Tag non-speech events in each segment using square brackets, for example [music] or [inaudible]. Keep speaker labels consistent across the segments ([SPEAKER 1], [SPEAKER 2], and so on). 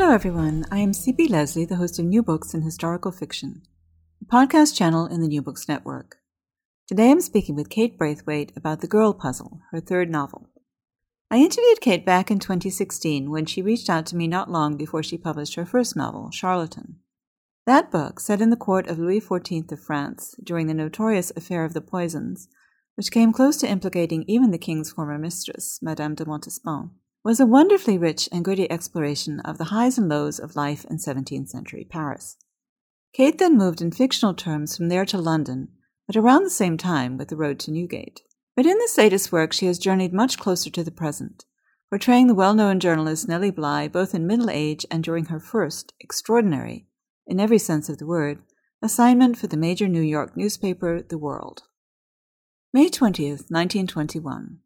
[SPEAKER 1] Hello, everyone. I am C.P. Lesley, the host of New Books in Historical Fiction, a podcast channel in the New Books Network. Today I'm speaking with Kate Braithwaite about The Girl Puzzle, her third novel. I interviewed Kate back in 2016 when she reached out to me not long before she published her first novel, Charlatan. That book, set in the court of Louis XIV of France during the notorious Affair of the Poisons, which came close to implicating even the king's former mistress, Madame de Montespan, was a wonderfully rich and gritty exploration of the highs and lows of life in 17th century Paris. Kate then moved in fictional terms from there to London at around the same time with The Road to Newgate. But in this latest work, she has journeyed much closer to the present, portraying the well known journalist Nellie Bly both in middle age and during her first, extraordinary, in every sense of the word, assignment for the major New York newspaper, The World. May 20th, 1921.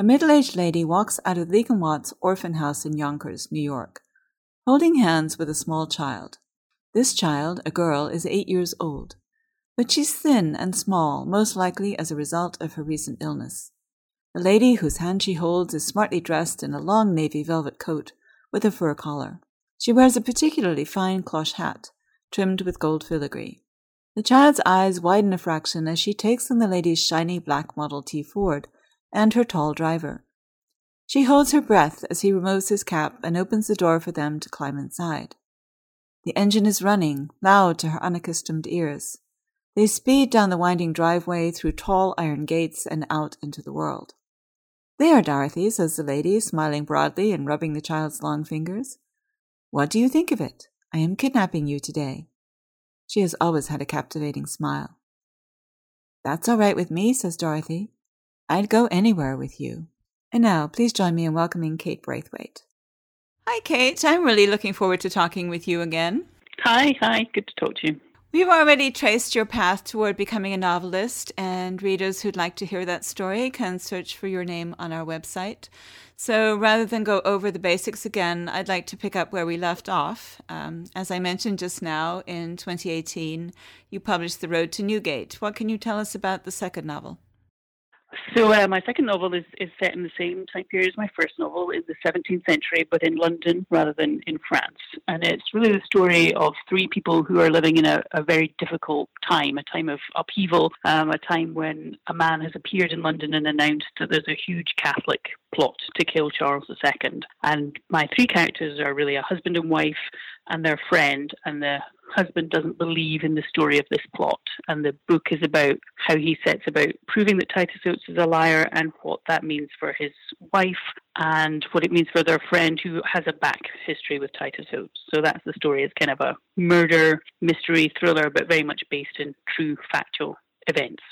[SPEAKER 1] A middle aged lady walks out of Watts orphan house in Yonkers, New York, holding hands with a small child. This child, a girl, is eight years old, but she's thin and small, most likely as a result of her recent illness. The lady whose hand she holds is smartly dressed in a long navy velvet coat with a fur collar. She wears a particularly fine cloche hat, trimmed with gold filigree. The child's eyes widen a fraction as she takes in the lady's shiny black Model T Ford and her tall driver. She holds her breath as he removes his cap and opens the door for them to climb inside. The engine is running, loud to her unaccustomed ears. They speed down the winding driveway through tall iron gates and out into the world. There, Dorothy, says the lady, smiling broadly and rubbing the child's long fingers. What do you think of it? I am kidnapping you today. She has always had a captivating smile. That's all right with me, says Dorothy. I'd go anywhere with you. And now, please join me in welcoming Kate Braithwaite. Hi, Kate. I'm really looking forward to talking with you again.
[SPEAKER 2] Hi, hi. Good to talk to you.
[SPEAKER 1] We've already traced your path toward becoming a novelist, and readers who'd like to hear that story can search for your name on our website. So rather than go over the basics again, I'd like to pick up where we left off. Um, as I mentioned just now, in 2018, you published The Road to Newgate. What can you tell us about the second novel?
[SPEAKER 2] So uh, my second novel is, is set in the same time period as my first novel in the 17th century, but in London rather than in France. And it's really the story of three people who are living in a, a very difficult time, a time of upheaval, um, a time when a man has appeared in London and announced that there's a huge Catholic plot to kill Charles II. And my three characters are really a husband and wife and their friend, and the husband doesn't believe in the story of this plot. And the book is about how he sets about proving that Titus Oates is a liar and what that means for his wife and what it means for their friend who has a back history with Titus Oates. So that's the story. It's kind of a murder mystery thriller, but very much based in true factual events.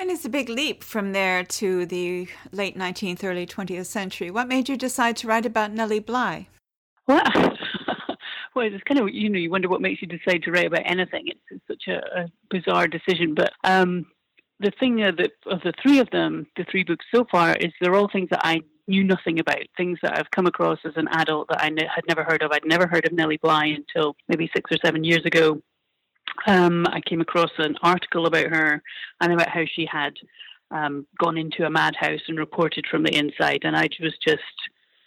[SPEAKER 1] And it's a big leap from there to the late 19th, early 20th century. What made you decide to write about Nellie Bly?
[SPEAKER 2] Well, it's kind of you know you wonder what makes you decide to write about anything. It's, it's such a, a, bizarre decision, but um, the thing of the, of the three of them, the three books so far, is they're all things that I knew nothing about, things that I've come across as an adult that I had never heard of. I'd never heard of Nellie Bly until maybe six or seven years ago. Um, I came across an article about her and about how she had um, gone into a madhouse and reported from the inside, and I was just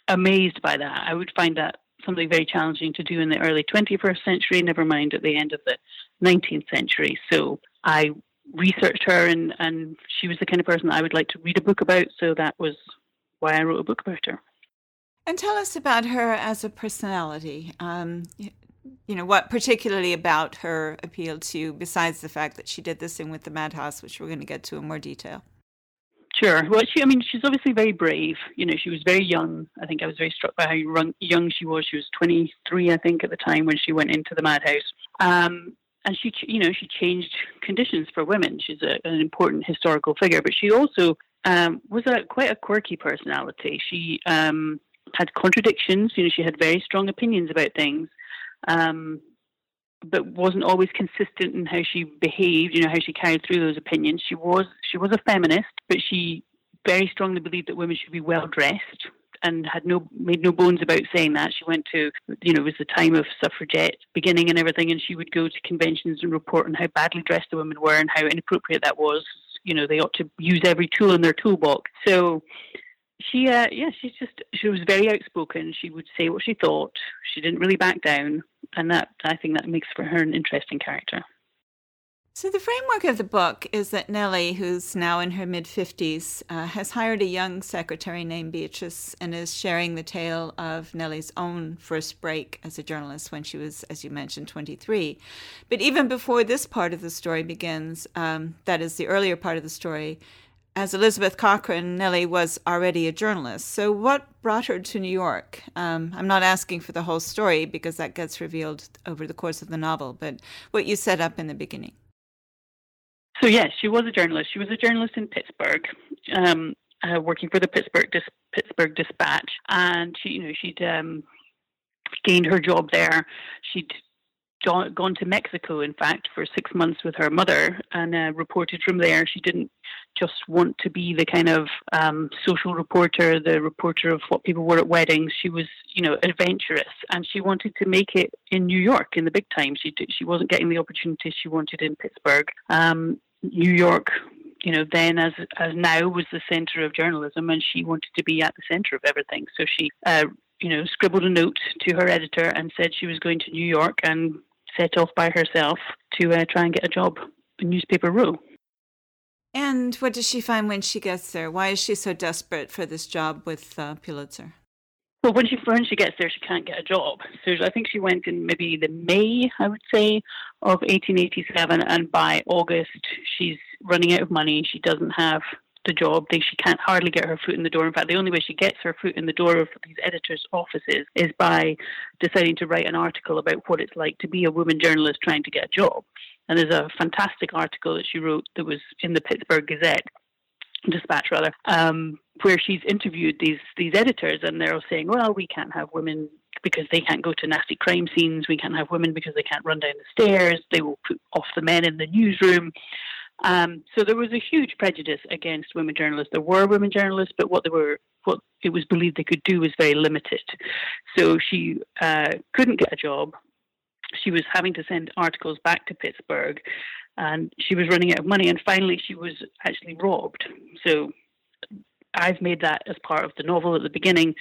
[SPEAKER 2] amazed by that. I would find that something very challenging to do in the early 21st century, never mind at the end of the 19th century. So I researched her, and, and she was the kind of person I would like to read a book about. So that was why I wrote a book about her.
[SPEAKER 1] And tell us about her as a personality. Um, you know, what particularly about her appealed to you, besides the fact that she did this thing with the madhouse, which we're going to get to in more detail?
[SPEAKER 2] Sure. Well, she, I mean, she's obviously very brave. You know, she was very young. I think I was very struck by how young she was. She was 23, I think, at the time when she went into the madhouse. Um, and she, you know, she changed conditions for women. She's a, an important historical figure, but she also um, was a quite a quirky personality. She um, had contradictions. You know, she had very strong opinions about things, um, but wasn't always consistent in how she behaved. You know, how she carried through those opinions. She was she was a feminist, but she very strongly believed that women should be well dressed and had no made no bones about saying that. She went to, you know, it was the time of suffragette beginning and everything, and she would go to conventions and report on how badly dressed the women were and how inappropriate that was. You know, they ought to use every tool in their toolbox. So she, uh, yeah, she's just she was very outspoken. She would say what she thought. She didn't really back down, and that I think that makes for her an interesting character.
[SPEAKER 1] So, the framework of the book is that Nellie, who's now in her mid 50s, uh, has hired a young secretary named Beatrice and is sharing the tale of Nellie's own first break as a journalist when she was, as you mentioned, 23. But even before this part of the story begins, um, that is the earlier part of the story, as Elizabeth Cochran, Nellie was already a journalist. So, what brought her to New York? Um, I'm not asking for the whole story because that gets revealed over the course of the novel, but what you set up in the beginning.
[SPEAKER 2] So yes, she was a journalist. She was a journalist in Pittsburgh, um, uh, working for the Pittsburgh Dis- Pittsburgh Dispatch, and she, you know, she'd um, gained her job there. She'd gone to Mexico, in fact, for six months with her mother, and uh, reported from there. She didn't just want to be the kind of um, social reporter, the reporter of what people were at weddings. She was, you know, adventurous, and she wanted to make it in New York in the big time. She she wasn't getting the opportunities she wanted in Pittsburgh. Um, New York, you know, then as as now was the center of journalism, and she wanted to be at the center of everything. So she, uh, you know, scribbled a note to her editor and said she was going to New York and set off by herself to uh, try and get a job in Newspaper Row.
[SPEAKER 1] And what does she find when she gets there? Why is she so desperate for this job with uh, Pulitzer?
[SPEAKER 2] Well, when she when she gets there, she can't get a job. So I think she went in maybe the May, I would say, of 1887, and by August, she's running out of money. She doesn't have the job. She can't hardly get her foot in the door. In fact, the only way she gets her foot in the door of these editors' offices is by deciding to write an article about what it's like to be a woman journalist trying to get a job. And there's a fantastic article that she wrote that was in the Pittsburgh Gazette dispatch rather, um, where she's interviewed these these editors, and they're all saying, "Well, we can't have women because they can't go to nasty crime scenes. We can't have women because they can't run down the stairs. They will put off the men in the newsroom." Um, so there was a huge prejudice against women journalists. There were women journalists, but what they were, what it was believed they could do was very limited. So she uh, couldn't get a job. She was having to send articles back to Pittsburgh and she was running out of money and finally she was actually robbed. So i've made that as part of the novel at the beginning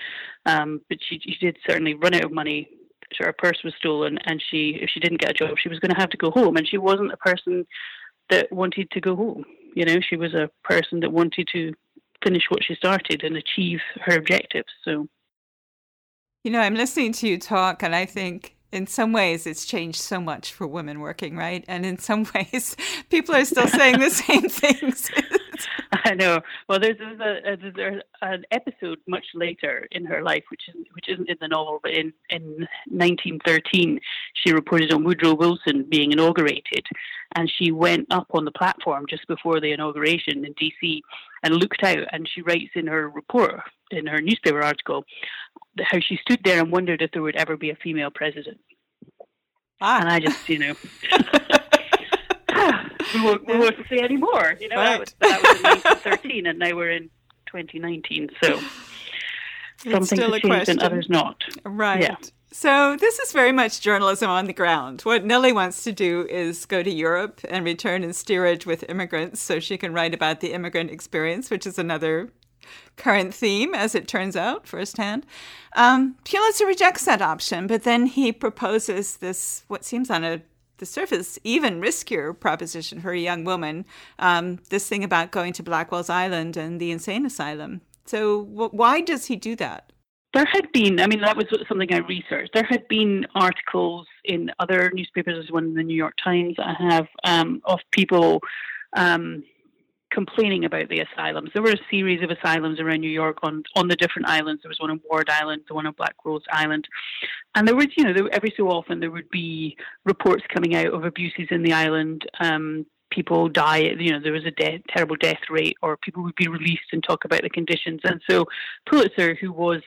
[SPEAKER 2] um, but she, she did certainly run out of money. So her purse was stolen and she if she didn't get a job she was going to have to go home and she wasn't a person that wanted to go home. You know she was a person that wanted to finish what she started and achieve her objectives so.
[SPEAKER 1] You know i'm listening to you talk and i think in some ways it's changed so much for women working, right? And in some [laughs] ways, people are still saying the same things. [laughs] [laughs]
[SPEAKER 2] I know. Well, there's, there's, a, there's an episode much later in her life, which isn't which isn't in the novel, but in in 1913, she reported on Woodrow Wilson being inaugurated, and she went up on the platform just before the inauguration in D.C. and looked out, and she writes in her report in her newspaper article how she stood there and wondered if there would ever be a female president. Ah. And I just, you know. [laughs] we won't, we won't say any more. You know, right. that, was, that was in [laughs] 1913, and now we're in 2019. So some things have changed and others not.
[SPEAKER 1] Right. Yeah. So this is very much journalism on the ground. What Nellie wants to do is go to Europe and return in steerage with immigrants so she can write about the immigrant experience, which is another current theme, as it turns out, firsthand. Um, Pulitzer rejects that option, but then he proposes this, what seems on a the surface even riskier proposition for a young woman. Um, this thing about going to Blackwell's Island and the insane asylum. So, wh- why does he do that?
[SPEAKER 2] There had been, I mean, that was something I researched. There had been articles in other newspapers, as one in the New York Times, I have, um, of people um, complaining about the asylums. There were a series of asylums around New York on on the different islands. There was one on Ward Island, the one on Blackwell's Island, and there was, you know, there, every so often there would be reports coming out of abuses in the island. Um, people die, you know, there was a terrible death rate, or people would be released and talk about the conditions. And so Pulitzer, who was,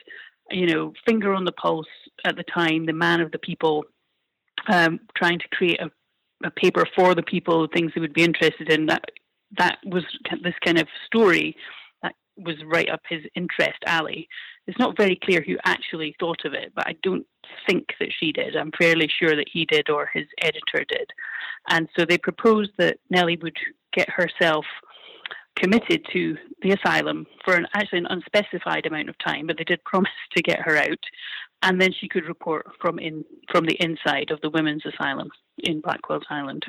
[SPEAKER 2] you know, finger on the pulse at the time, the man of the people, um, trying to create a a paper for the people, things they would be interested in. That that was this kind of story that was right up his interest alley. It's not very clear who actually thought of it, but I don't think that she did. I'm fairly sure that he did or his editor did. And so they proposed that Nellie would get herself committed to the asylum for an actually an unspecified amount of time, but they did promise to get her out, and then she could report from in from the inside of the women's asylum in Blackwell's Island.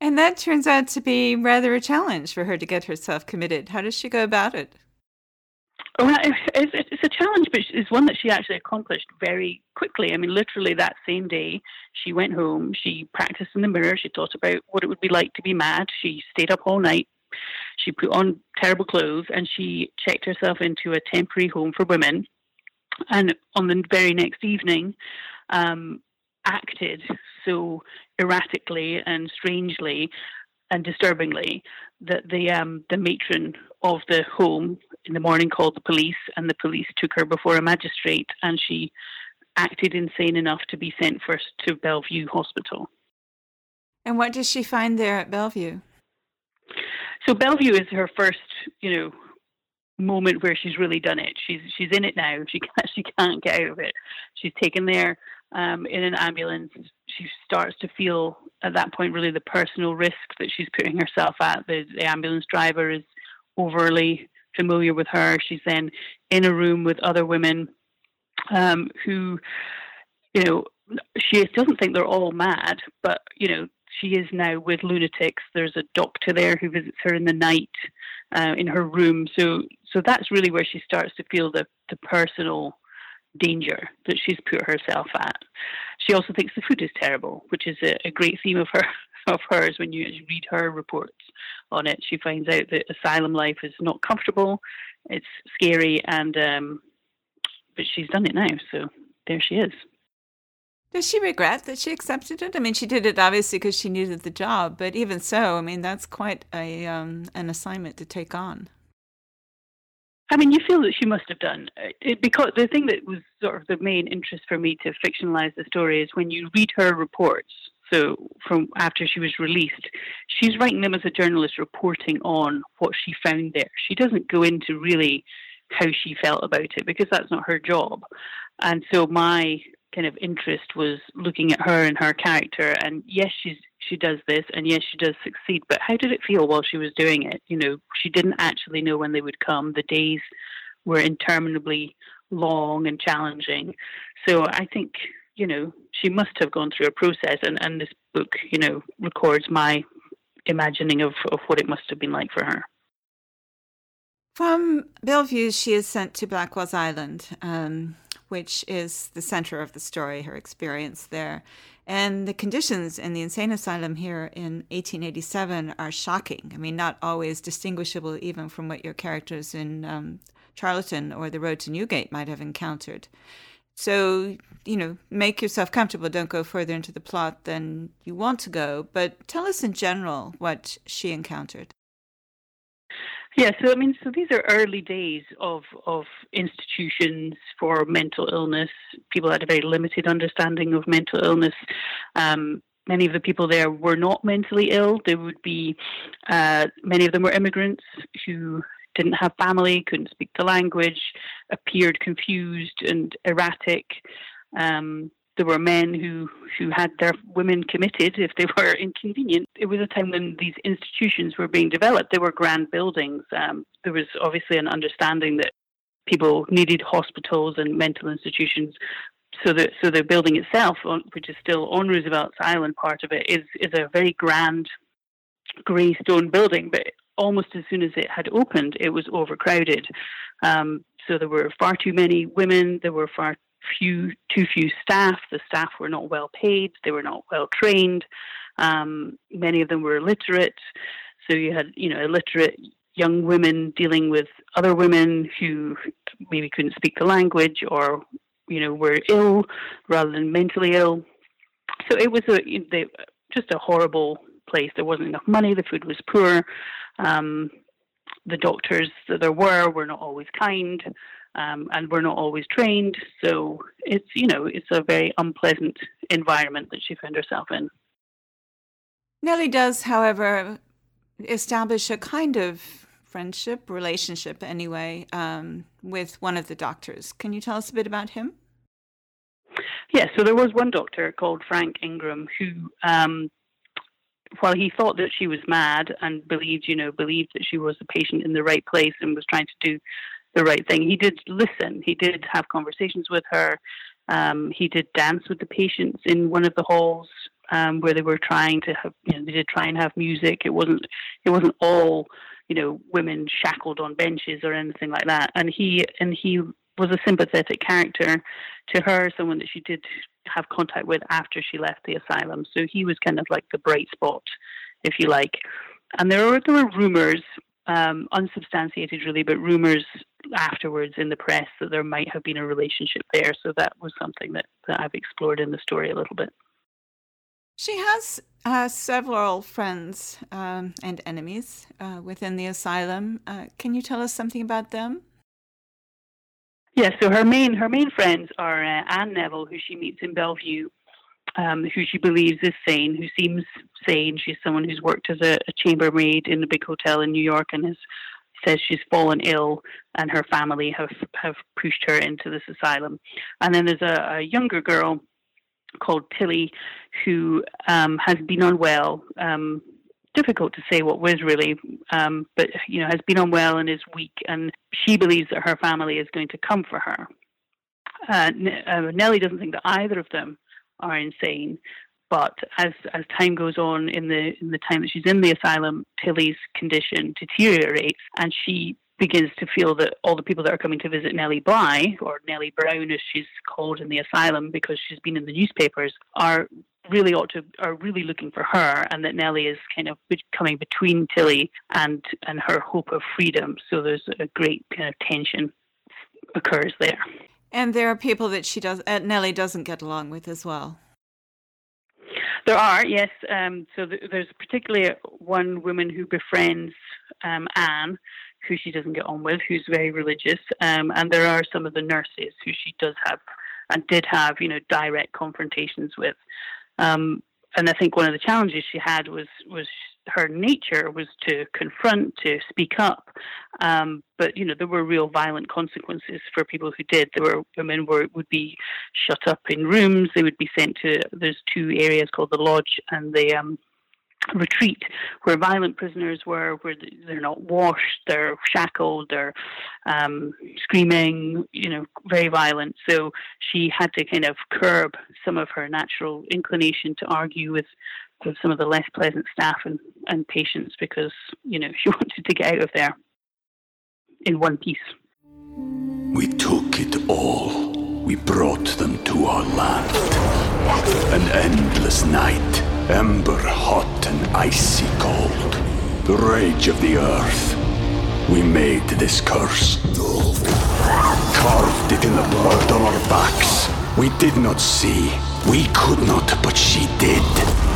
[SPEAKER 1] And that turns out to be rather a challenge for her to get herself committed. How does she go about it?
[SPEAKER 2] Well, it's, it's a challenge, but it's one that she actually accomplished very quickly. I mean, literally that same day, she went home, she practiced in the mirror, she thought about what it would be like to be mad. She stayed up all night, she put on terrible clothes, and she checked herself into a temporary home for women. And on the very next evening, um, acted so erratically and strangely and disturbingly that the um, the matron of the home in the morning called the police, and the police took her before a magistrate, and she acted insane enough to be sent first to Bellevue Hospital.
[SPEAKER 1] And what does she find there at Bellevue?
[SPEAKER 2] So Bellevue is her first, you know, moment where she's really done it. She's she's in it now. She [laughs] can't, she can't get out of it. She's taken there um, in an ambulance. She starts to feel at that point really the personal risk that she's putting herself at. The, the ambulance driver is overly familiar with her. She's then in a room with other women um, who, you know, she doesn't think they're all mad, but you know, she is now with lunatics. There's a doctor there who visits her in the night uh, in her room. So, so that's really where she starts to feel the the personal danger that she's put herself at. She also thinks the food is terrible, which is a, a great theme of her [laughs] of hers when you read her reports on it. She finds out that asylum life is not comfortable, it's scary, and um, but she's done it now, so there she is.
[SPEAKER 1] Does she regret that she accepted it? I mean, she did it obviously because she needed the job, but even so, I mean, that's quite a um, an assignment to take on.
[SPEAKER 2] I mean, you feel that she must have done uh, it because the thing that was sort of the main interest for me to fictionalize the story is when you read her reports. So, from after she was released, she's writing them as a journalist, reporting on what she found there. She doesn't go into really how she felt about it because that's not her job. And so, my kind of interest was looking at her and her character. And yes, she's she does this, and yes, she does succeed. But how did it feel while she was doing it? You know, she didn't actually know when they would come. The days were interminably long and challenging. So I think you know she must have gone through a process, and and this book, you know, records my imagining of of what it must have been like for her.
[SPEAKER 1] From Bellevue, she is sent to Blackwell's Island, um, which is the center of the story, her experience there. And the conditions in the insane asylum here in 1887 are shocking. I mean, not always distinguishable even from what your characters in um, Charlatan or The Road to Newgate might have encountered. So, you know, make yourself comfortable. Don't go further into the plot than you want to go. But tell us in general what she encountered.
[SPEAKER 2] Yeah, so I mean, so these are early days of of institutions for mental illness. People had a very limited understanding of mental illness. Um, many of the people there were not mentally ill. There would be uh, many of them were immigrants who didn't have family, couldn't speak the language, appeared confused and erratic. Um, there were men who, who had their women committed if they [laughs] were inconvenient. It was a time when these institutions were being developed. They were grand buildings. Um, there was obviously an understanding that people needed hospitals and mental institutions so the so the building itself, which is still on Roosevelt's Island, part of it is is a very grand grey stone building, but almost as soon as it had opened, it was overcrowded. Um, so there were far too many women. There were far few too few staff. The staff were not well paid. They were not well trained. Um, many of them were illiterate. So you had you know illiterate young women dealing with other women who maybe couldn't speak the language or you know were ill rather than mentally ill. So it was a they, just a horrible place. There wasn't enough money. The food was poor. Um, the doctors that there were were not always kind um, and were not always trained. So it's you know it's a very unpleasant environment that she found herself in.
[SPEAKER 1] Nellie does, however, establish a kind of friendship, relationship anyway, um, with one of the doctors. Can you tell us a bit about him?
[SPEAKER 2] Yes, so there was one doctor called Frank Ingram who um, while he thought that she was mad and believed, you know, believed that she was a patient in the right place and was trying to do the right thing, he did listen. He did have conversations with her. Um, he did dance with the patients in one of the halls um, where they were trying to have, you know, they did try and have music. It wasn't, it wasn't all, you know, women shackled on benches or anything like that. And he, and he was a sympathetic character to her, someone that she did have contact with after she left the asylum. So he was kind of like the bright spot, if you like. And there were there were rumors, um, unsubstantiated really, but rumors afterwards in the press that there might have been a relationship there. So that was something that, that I've explored in the story a little bit.
[SPEAKER 1] She has uh, several friends um, and enemies uh, within the asylum. Uh, can you tell us something about them?
[SPEAKER 2] Yes, yeah, so her main her main friends are uh, Anne Neville, who she meets in Bellevue, um, who she believes is sane, who seems sane. She's someone who's worked as a, a chambermaid in a big hotel in New York and has says she's fallen ill and her family have have pushed her into this asylum. And then there's a, a younger girl called Tilly who um, has been unwell. Um, difficult to say what was really, um, but you know, has been unwell and is weak, and she believes that her family is going to come for her. Uh, uh, Nellie doesn't think that either of them are insane, but as as time goes on in the in the time that she's in the asylum, Tilly's condition deteriorates, and she begins to feel that all the people that are coming to visit Nellie Bly, or Nellie Brown as she's called in the asylum because she's been in the newspapers, are really ought to are really looking for her and that Nellie is kind of coming between Tilly and and her hope of freedom. So there's a great kind of tension occurs there.
[SPEAKER 1] And there are people that she does uh, Nellie doesn't get along with as well.
[SPEAKER 2] There are, yes. Um, so th- there's particularly one woman who befriends um, Anne, who she doesn't get on with, who's very religious, um, and there are some of the nurses who she does have and did have, you know, direct confrontations with. Um, and I think one of the challenges she had was was her nature was to confront, to speak up. Um, but you know there were real violent consequences for people who did. There were women were would be shut up in rooms. They would be sent to there's two areas called the lodge and the um, retreat where violent prisoners were, where they're not washed, they're shackled, they're um, screaming, you know, very violent. So she had to kind of curb some of her natural inclination to argue with, with some of the less pleasant staff and, and patients because, you know, [laughs] she wanted to get out of there in one piece.
[SPEAKER 3] We took it all. We brought them to our land. An endless night Ember hot and icy cold. The rage of the earth. We made this curse. Carved it in the blood on our backs. We did not see. We could not, but she did.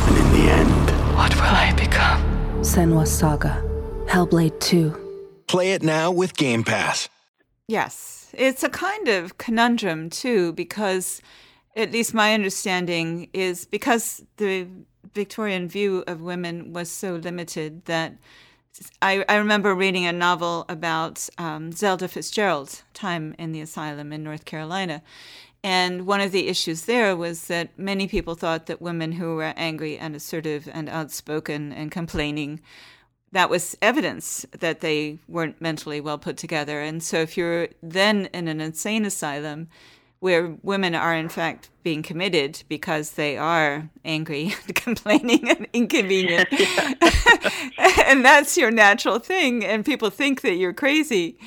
[SPEAKER 3] And in the end.
[SPEAKER 4] What will I become?
[SPEAKER 5] Senua Saga. Hellblade 2.
[SPEAKER 6] Play it now with Game Pass.
[SPEAKER 1] Yes. It's a kind of conundrum, too, because at least my understanding is because the Victorian view of women was so limited that I, I remember reading a novel about um, Zelda Fitzgerald's time in the asylum in North Carolina. And one of the issues there was that many people thought that women who were angry and assertive and outspoken and complaining, that was evidence that they weren't mentally well put together. And so if you're then in an insane asylum, where women are in fact being committed because they are angry [laughs] and complaining and inconvenient. [laughs] [laughs] and that's your natural thing. And people think that you're crazy.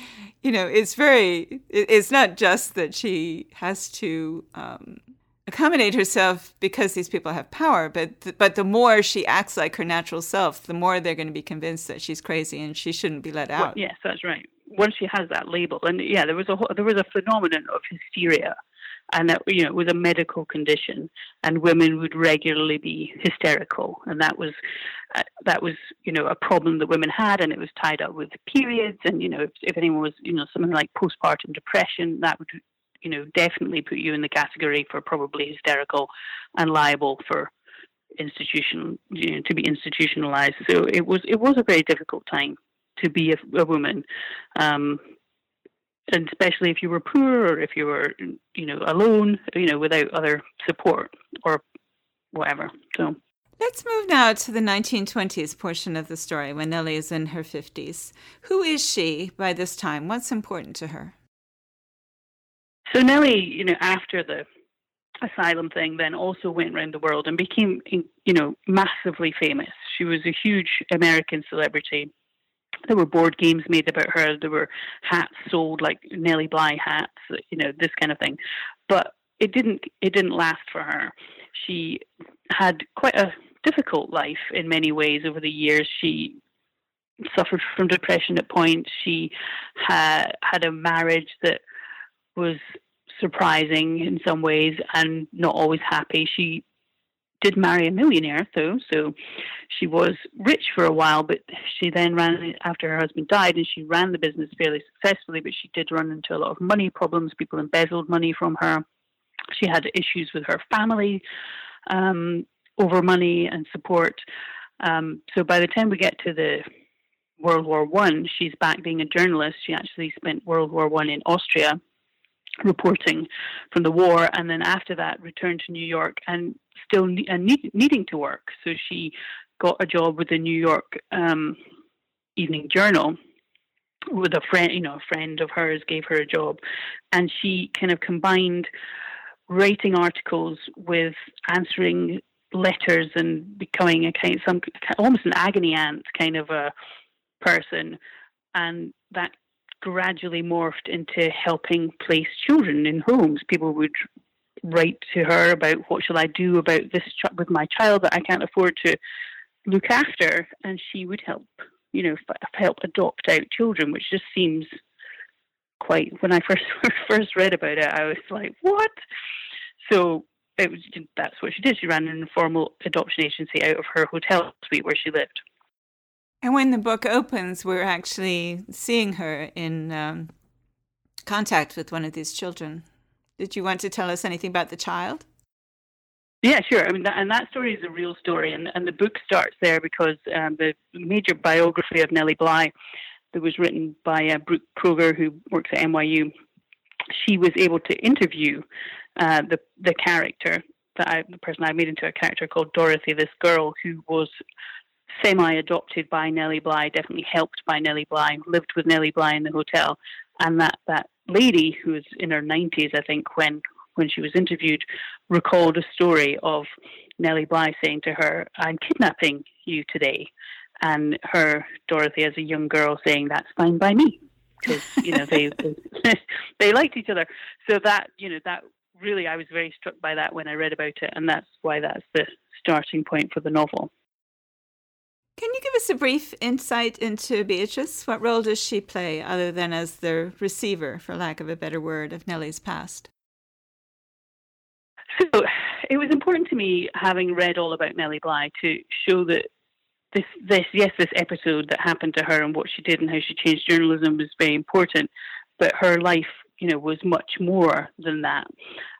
[SPEAKER 1] You know, it's very, it's not just that she has to um, accommodate herself because these people have power, but, th- but the more she acts like her natural self, the more they're going to be convinced that she's crazy and she shouldn't be let out.
[SPEAKER 2] Well, yes, that's right. Once she has that label, and yeah, there was a there was a phenomenon of hysteria and that you know it was a medical condition, and women would regularly be hysterical, and that was uh, that was you know a problem that women had, and it was tied up with periods, and you know if, if anyone was you know something like postpartum depression, that would you know definitely put you in the category for probably hysterical and liable for institution you know to be institutionalized. So it was it was a very difficult time to be a, a woman. Um, and especially if you were poor or if you were you know alone you know without other support or whatever so
[SPEAKER 1] Let's move now to the 1920s portion of the story when Nellie is in her 50s. Who is she by this time? What's important to her?
[SPEAKER 2] So Nellie, you know, after the asylum thing, then also went around the world and became, you know, massively famous. She was a huge American celebrity there were board games made about her. There were hats sold, like Nellie Bly hats, you know, this kind of thing. But it didn't. It didn't last for her. She had quite a difficult life in many ways over the years. She suffered from depression at points. She had had a marriage that was surprising in some ways and not always happy. She did marry a millionaire, though, so she was rich for a while, but she then ran after her husband died and she ran the business fairly successfully, but she did run into a lot of money problems. People embezzled money from her. She had issues with her family um, over money and support. Um, so by the time we get to the World War One, she's back being a journalist. She actually spent World War One in Austria reporting from the war, and then after that returned to New York and still ne- uh, need- needing to work. So she got a job with the New York um, Evening Journal with a friend, you know, a friend of hers gave her a job, and she kind of combined writing articles with answering letters and becoming a kind some almost an agony aunt kind of a person, and that gradually morphed into helping place children in homes. People would write to her about what shall I do about this ch- with my child that I can't afford to look after, and she would help, you know, f- help adopt out children, which just seems quite. When I first [laughs] first read about it, I was like, what? So it was that's what she did. She ran an informal adoption agency out of her hotel suite where she lived.
[SPEAKER 1] And when the book opens, we're actually seeing her in um, contact with one of these children. Did you want to tell us anything about the child?
[SPEAKER 2] Yeah, sure. I mean, that, and that story is a real story, and, and the book starts there because um, the major biography of Nellie Bly, that was written by uh, Brooke Kroeger, who works at NYU, she was able to interview uh, the the character that I, the person I made into a character called Dorothy, this girl who was semi adopted by Nellie Bly, definitely helped by Nellie Bly, lived with Nellie Bly in the hotel. And that, that lady who was in her 90s, I think, when, when she was interviewed, recalled a story of Nellie Bly saying to her, I'm kidnapping you today. And her, Dorothy, as a young girl, saying, That's fine by me. Because, you know, they, [laughs] they, [laughs] they liked each other. So that, you know, that really, I was very struck by that when I read about it. And that's why that's the starting point for the novel.
[SPEAKER 1] Can you give us a brief insight into Beatrice? What role does she play other than as the receiver, for lack of a better word, of Nellie's past?
[SPEAKER 2] So it was important to me, having read all about Nellie Bly, to show that this, this, yes, this episode that happened to her and what she did and how she changed journalism was very important, but her life, you know, was much more than that.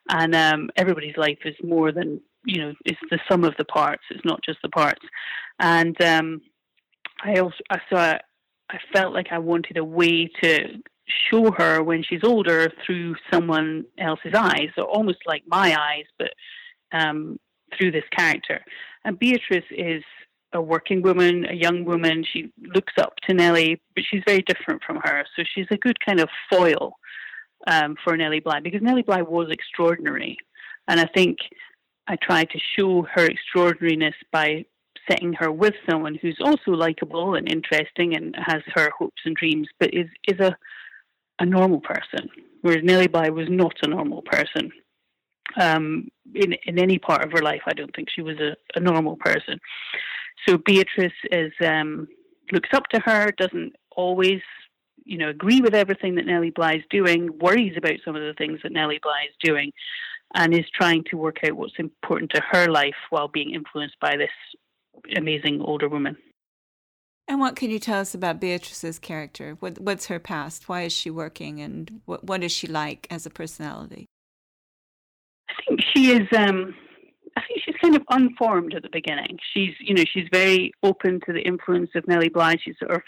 [SPEAKER 2] And um, everybody's life is more than you know, it's the sum of the parts. It's not just the parts. And um, I also, so I, I felt like I wanted a way to show her when she's older through someone else's eyes, or almost like my eyes, but um, through this character. And Beatrice is a working woman, a young woman. She looks up to Nellie, but she's very different from her. So she's a good kind of foil um, for Nellie Bly because Nellie Bly was extraordinary, and I think I try to show her extraordinariness by setting her with someone who's also likable and interesting and has her hopes and dreams, but is is a a normal person. Whereas Nellie Bly was not a normal person. Um, in in any part of her life, I don't think she was a, a normal person. So Beatrice is um, looks up to her, doesn't always, you know, agree with everything that Nellie Bly is doing, worries about some of the things that Nellie Bly is doing, and is trying to work out what's important to her life while being influenced by this amazing older woman.
[SPEAKER 1] And what can you tell us about Beatrice's character? What, what's her past? Why is she working? And what, what is she like as a personality?
[SPEAKER 2] I think she is. Um, I think she's kind of unformed at the beginning. She's, you know, she's very open to the influence of Nellie Bly. She's sort of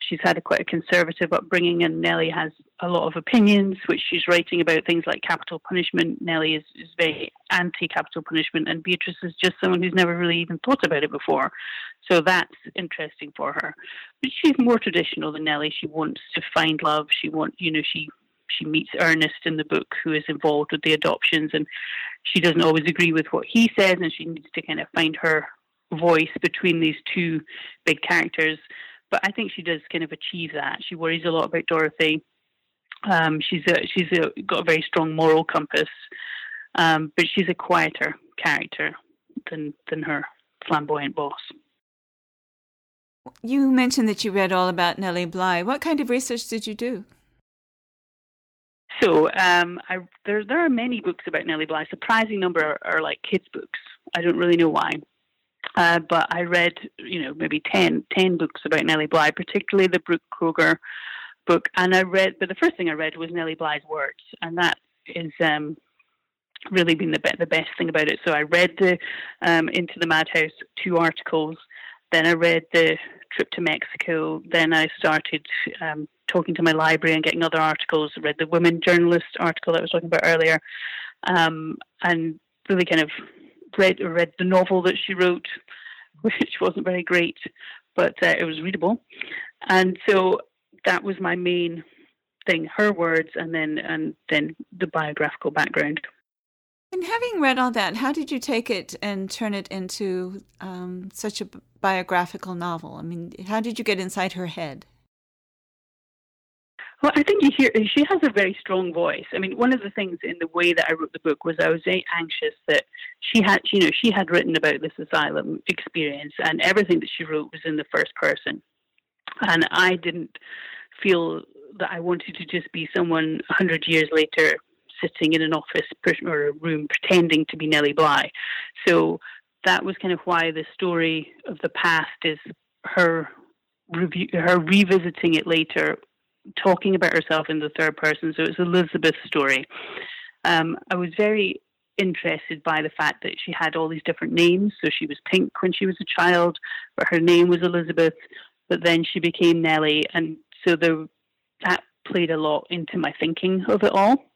[SPEAKER 2] she's had a quite a conservative upbringing, and Nellie has a lot of opinions, which she's writing about things like capital punishment. Nellie is, is very anti-capital punishment, and Beatrice is just someone who's never really even thought about it before. So that's interesting for her. But she's more traditional than Nellie. She wants to find love. She wants, you know, she she meets Ernest in the book, who is involved with the adoptions, and she doesn't always agree with what he says, and she needs to kind of find her voice between these two big characters but I think she does kind of achieve that. She worries a lot about Dorothy. Um, she's a, she's a, got a very strong moral compass, um, but she's a quieter character than than her flamboyant boss.
[SPEAKER 1] You mentioned that you read all about Nellie Bly. What kind of research did you do?
[SPEAKER 2] So um, I, there there are many books about Nellie Bly. Surprising number are, are like kids' books. I don't really know why. Uh, but I read, you know, maybe 10, 10 books about Nellie Bly, particularly the Brooke Kroeger book. And I read, but the first thing I read was Nellie Bly's words, and that is um, really been the, be- the best thing about it. So I read the um, Into the Madhouse two articles, then I read the trip to Mexico, then I started um, talking to my library and getting other articles. I read the women journalist article that I was talking about earlier, um, and really kind of read read the novel that she wrote, [laughs] which wasn't very great, but uh, it was readable, and so that was my main thing: her words, and then and then the biographical background.
[SPEAKER 1] And having read all that, how did you take it and turn it into um, such a biographical novel? I mean, how did you get inside her head?
[SPEAKER 2] Well, I think you hear she has a very strong voice. I mean, one of the things in the way that I wrote the book was I was very anxious that she had, you know, she had written about this asylum experience, and everything that she wrote was in the first person, and I didn't feel that I wanted to just be someone hundred years later sitting in an office or a room pretending to be Nellie Bly. So that was kind of why the story of the past is her review, her revisiting it later talking about herself in the third person. So it's Elizabeth's story. Um, I was very interested by the fact that she had all these different names. So she was Pink when she was a child, but her name was Elizabeth. But then she became Nellie, and so the, that played a lot into my thinking of it all.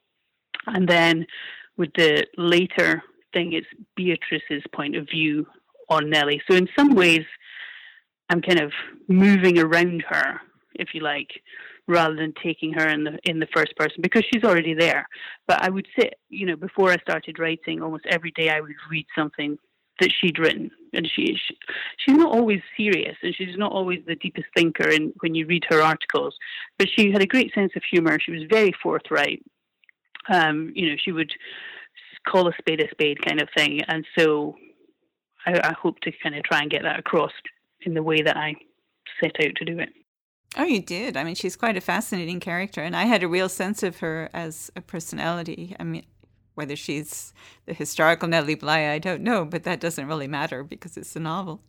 [SPEAKER 2] And then with the later thing, it's Beatrice's point of view on Nellie. So in some ways, I'm kind of moving around her, if you like, rather than taking her in the in the first person because she's already there. But I would sit, you know, before I started writing, almost every day I would read something that she'd written, and she, she she's not always serious, and she's not always the deepest thinker. And when you read her articles, but she had a great sense of humor. She was very forthright. Um, you know, she would call a spade a spade kind of thing, and so I, I hope to kind of try and get that across in the way that I set out to do it.
[SPEAKER 1] Oh, you did. I mean, she's quite a fascinating character, and I had a real sense of her as a personality. I mean, whether she's the historical Nellie Bly, I don't know, but that doesn't really matter because it's a novel.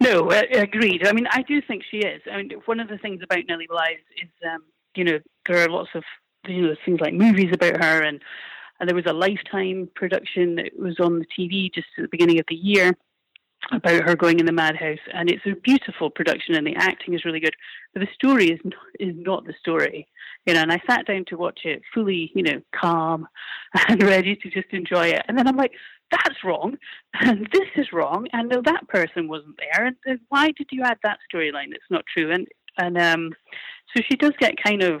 [SPEAKER 2] No, agreed. I mean, I do think she is. I mean, one of the things about Nellie Bly is, is um, you know, there are lots of you know things like movies about her, and and there was a Lifetime production that was on the TV just at the beginning of the year about her going in the madhouse, and it's a beautiful production, and the acting is really good. But the story is not, is not the story, you know. And I sat down to watch it fully, you know, calm [laughs] and ready to just enjoy it. And then I'm like, that's wrong, and [laughs] this is wrong, and no, that person wasn't there, and, why did you add that storyline? That's not true. And and um, so she does get kind of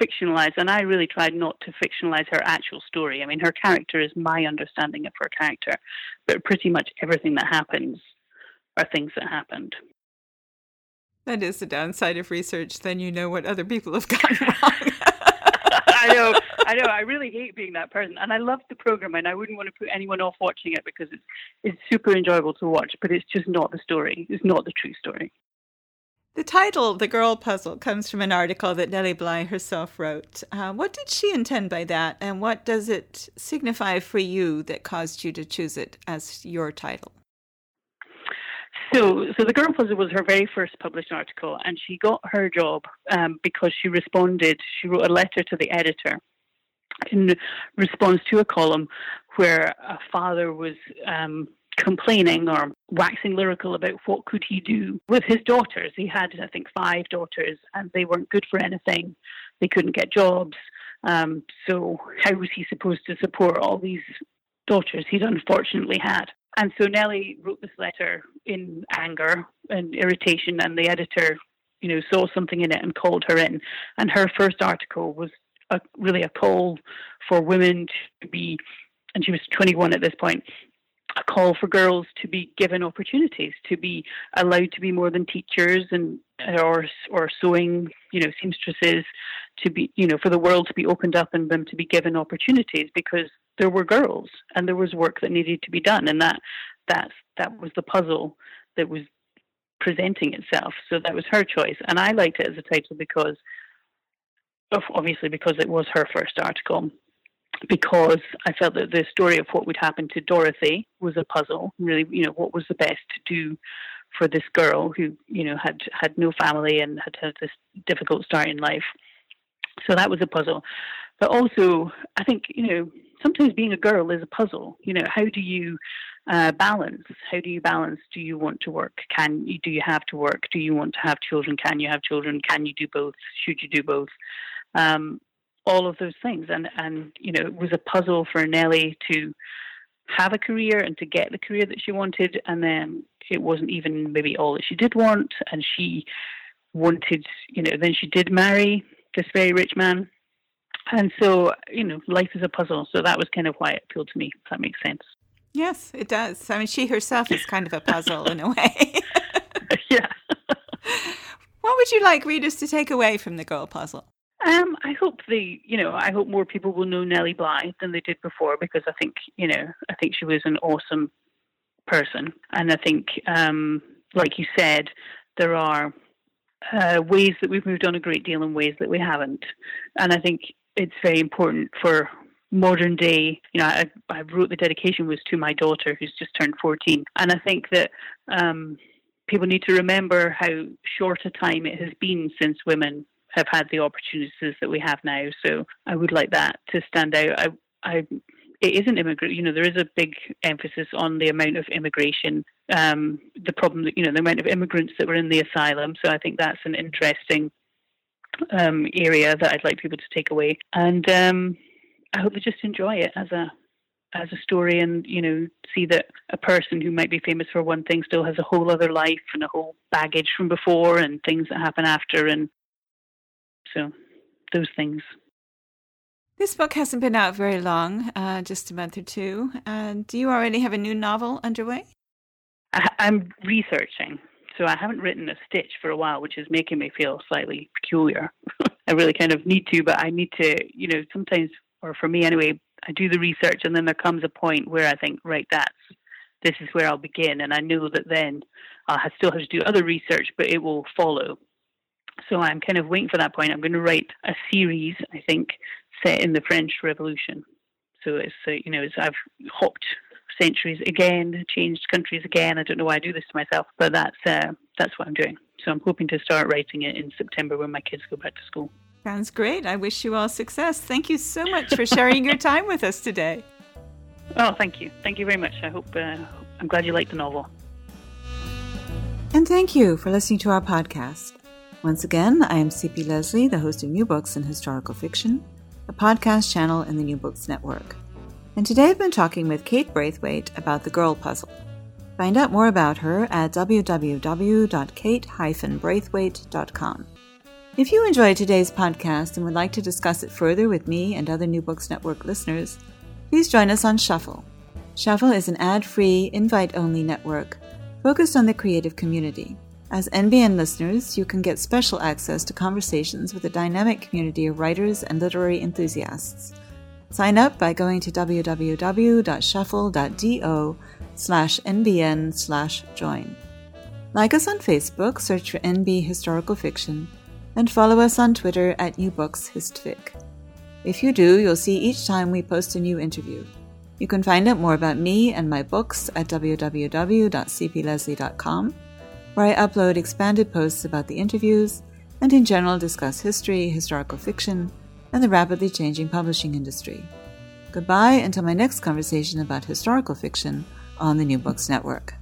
[SPEAKER 2] fictionalized, and I really tried not to fictionalize her actual story. I mean, her character is my understanding of her character, but pretty much everything that happens are things that happened.
[SPEAKER 1] That is the downside of research. Then you know what other people have gotten [laughs] wrong. [laughs]
[SPEAKER 2] I know, I know. I really hate being that person, and I love the program, and I wouldn't want to put anyone off watching it because it's it's super enjoyable to watch. But it's just not the story. It's not the true story.
[SPEAKER 1] The title, The Girl Puzzle, comes from an article that Nellie Bly herself wrote. Uh, what did she intend by that, and what does it signify for you that caused you to choose it as your title?
[SPEAKER 2] So, so the Girl Puzzle was her very first published article, and she got her job um, because she responded. She wrote a letter to the editor in response to a column where a father was um, complaining or waxing lyrical about what could he do with his daughters. He had, I think, five daughters, and they weren't good for anything. They couldn't get jobs. Um, so, how was he supposed to support all these daughters he'd unfortunately had? And so Nellie wrote this letter in anger and irritation, and the editor, you know, saw something in it and called her in. And her first article was a, really a call for women to be, and she was 21 at this point, a call for girls to be given opportunities, to be allowed to be more than teachers and or or sewing, you know, seamstresses, to be, you know, for the world to be opened up and them to be given opportunities because there were girls and there was work that needed to be done, and that that that was the puzzle that was presenting itself. So that was her choice, and I liked it as a title because, obviously, because it was her first article. Because I felt that the story of what would happen to Dorothy was a puzzle. Really, you know, what was the best to do for this girl who, you know, had had no family and had had this difficult start in life. So that was a puzzle. But also, I think, you know, sometimes being a girl is a puzzle. You know, how do you uh, balance? How do you balance? Do you want to work? Can you? Do you have to work? Do you want to have children? Can you have children? Can you do both? Should you do both? Um, all of those things, and and you know, it was a puzzle for Nellie to have a career and to get the career that she wanted, and then it wasn't even maybe all that she did want, and she wanted, you know, then she did marry this very rich man and so, you know, life is a puzzle. So that was kind of why it appealed to me, if that makes sense.
[SPEAKER 1] Yes, it does. I mean, she herself is kind of a puzzle in a way. [laughs]
[SPEAKER 2] yeah. [laughs]
[SPEAKER 1] what would you like readers to take away from the girl puzzle?
[SPEAKER 2] Um, I hope the, you know, I hope more people will know Nellie Bly than they did before because I think, you know, I think she was an awesome person, and I think, um, like you said, there are uh, ways that we've moved on a great deal and ways that we haven't, and I think it's very important for modern day you know I, I wrote the dedication was to my daughter who's just turned 14 and i think that um, people need to remember how short a time it has been since women have had the opportunities that we have now. So i would like that to stand out. I, I it is an immigrant you know there is a big emphasis on the amount of immigration um, the problem that you know the amount of immigrants that were in the asylum. So i think that's an interesting um, area that I'd like people to take away. And um, I hope they just enjoy it as a as a story and you know see that a person who might be famous for one thing still has a whole other life and a whole baggage from before and things that happen after and so those things
[SPEAKER 1] this book hasn't been out very long uh, just a month or two and do you already have a new novel underway
[SPEAKER 2] I, i'm researching so I haven't written a stitch for a while, which is making me feel slightly peculiar. [laughs] I really kind of need to, but I need to, you know, sometimes, or for me anyway, I do the research and then there comes a point where I think, right, that's, this is where I'll begin. And I know that then I'll still have to do other research, but it will follow. So I'm kind of waiting for that point. I'm going to write a series, I think, set in the French Revolution. So it's, uh, you know, it's, I've hopped centuries again, changed countries again. I don't know why I do this to myself, but that's uh, that's what I'm doing. So I'm hoping to start writing it in September when my kids go back to school.
[SPEAKER 1] Sounds great. I wish you all success. Thank you so much for sharing your [laughs] time with us today.
[SPEAKER 2] Oh, thank you. Thank you very much. I hope uh, I'm glad you liked the novel.
[SPEAKER 1] And thank you for listening to our podcast. Once again, I am CP Lesley, the host of New Books in Historical Fiction, a podcast channel in the New Books Network and today I've been talking with Kate Braithwaite about the girl puzzle. Find out more about her at www.kate-braithwaite.com. If you enjoyed today's podcast and would like to discuss it further with me and other New Books Network listeners, please join us on Shuffle. Shuffle is an ad free, invite only network focused on the creative community. As NBN listeners, you can get special access to conversations with a dynamic community of writers and literary enthusiasts. Sign up by going to www.shuffle.do slash nbn slash join. Like us on Facebook, search for NB Historical Fiction, and follow us on Twitter at newbookshistfic. If you do, you'll see each time we post a new interview. You can find out more about me and my books at www.cplesley.com, where I upload expanded posts about the interviews and in general discuss history, historical fiction, and the rapidly changing publishing industry. Goodbye until my next conversation about historical fiction on the New Books Network.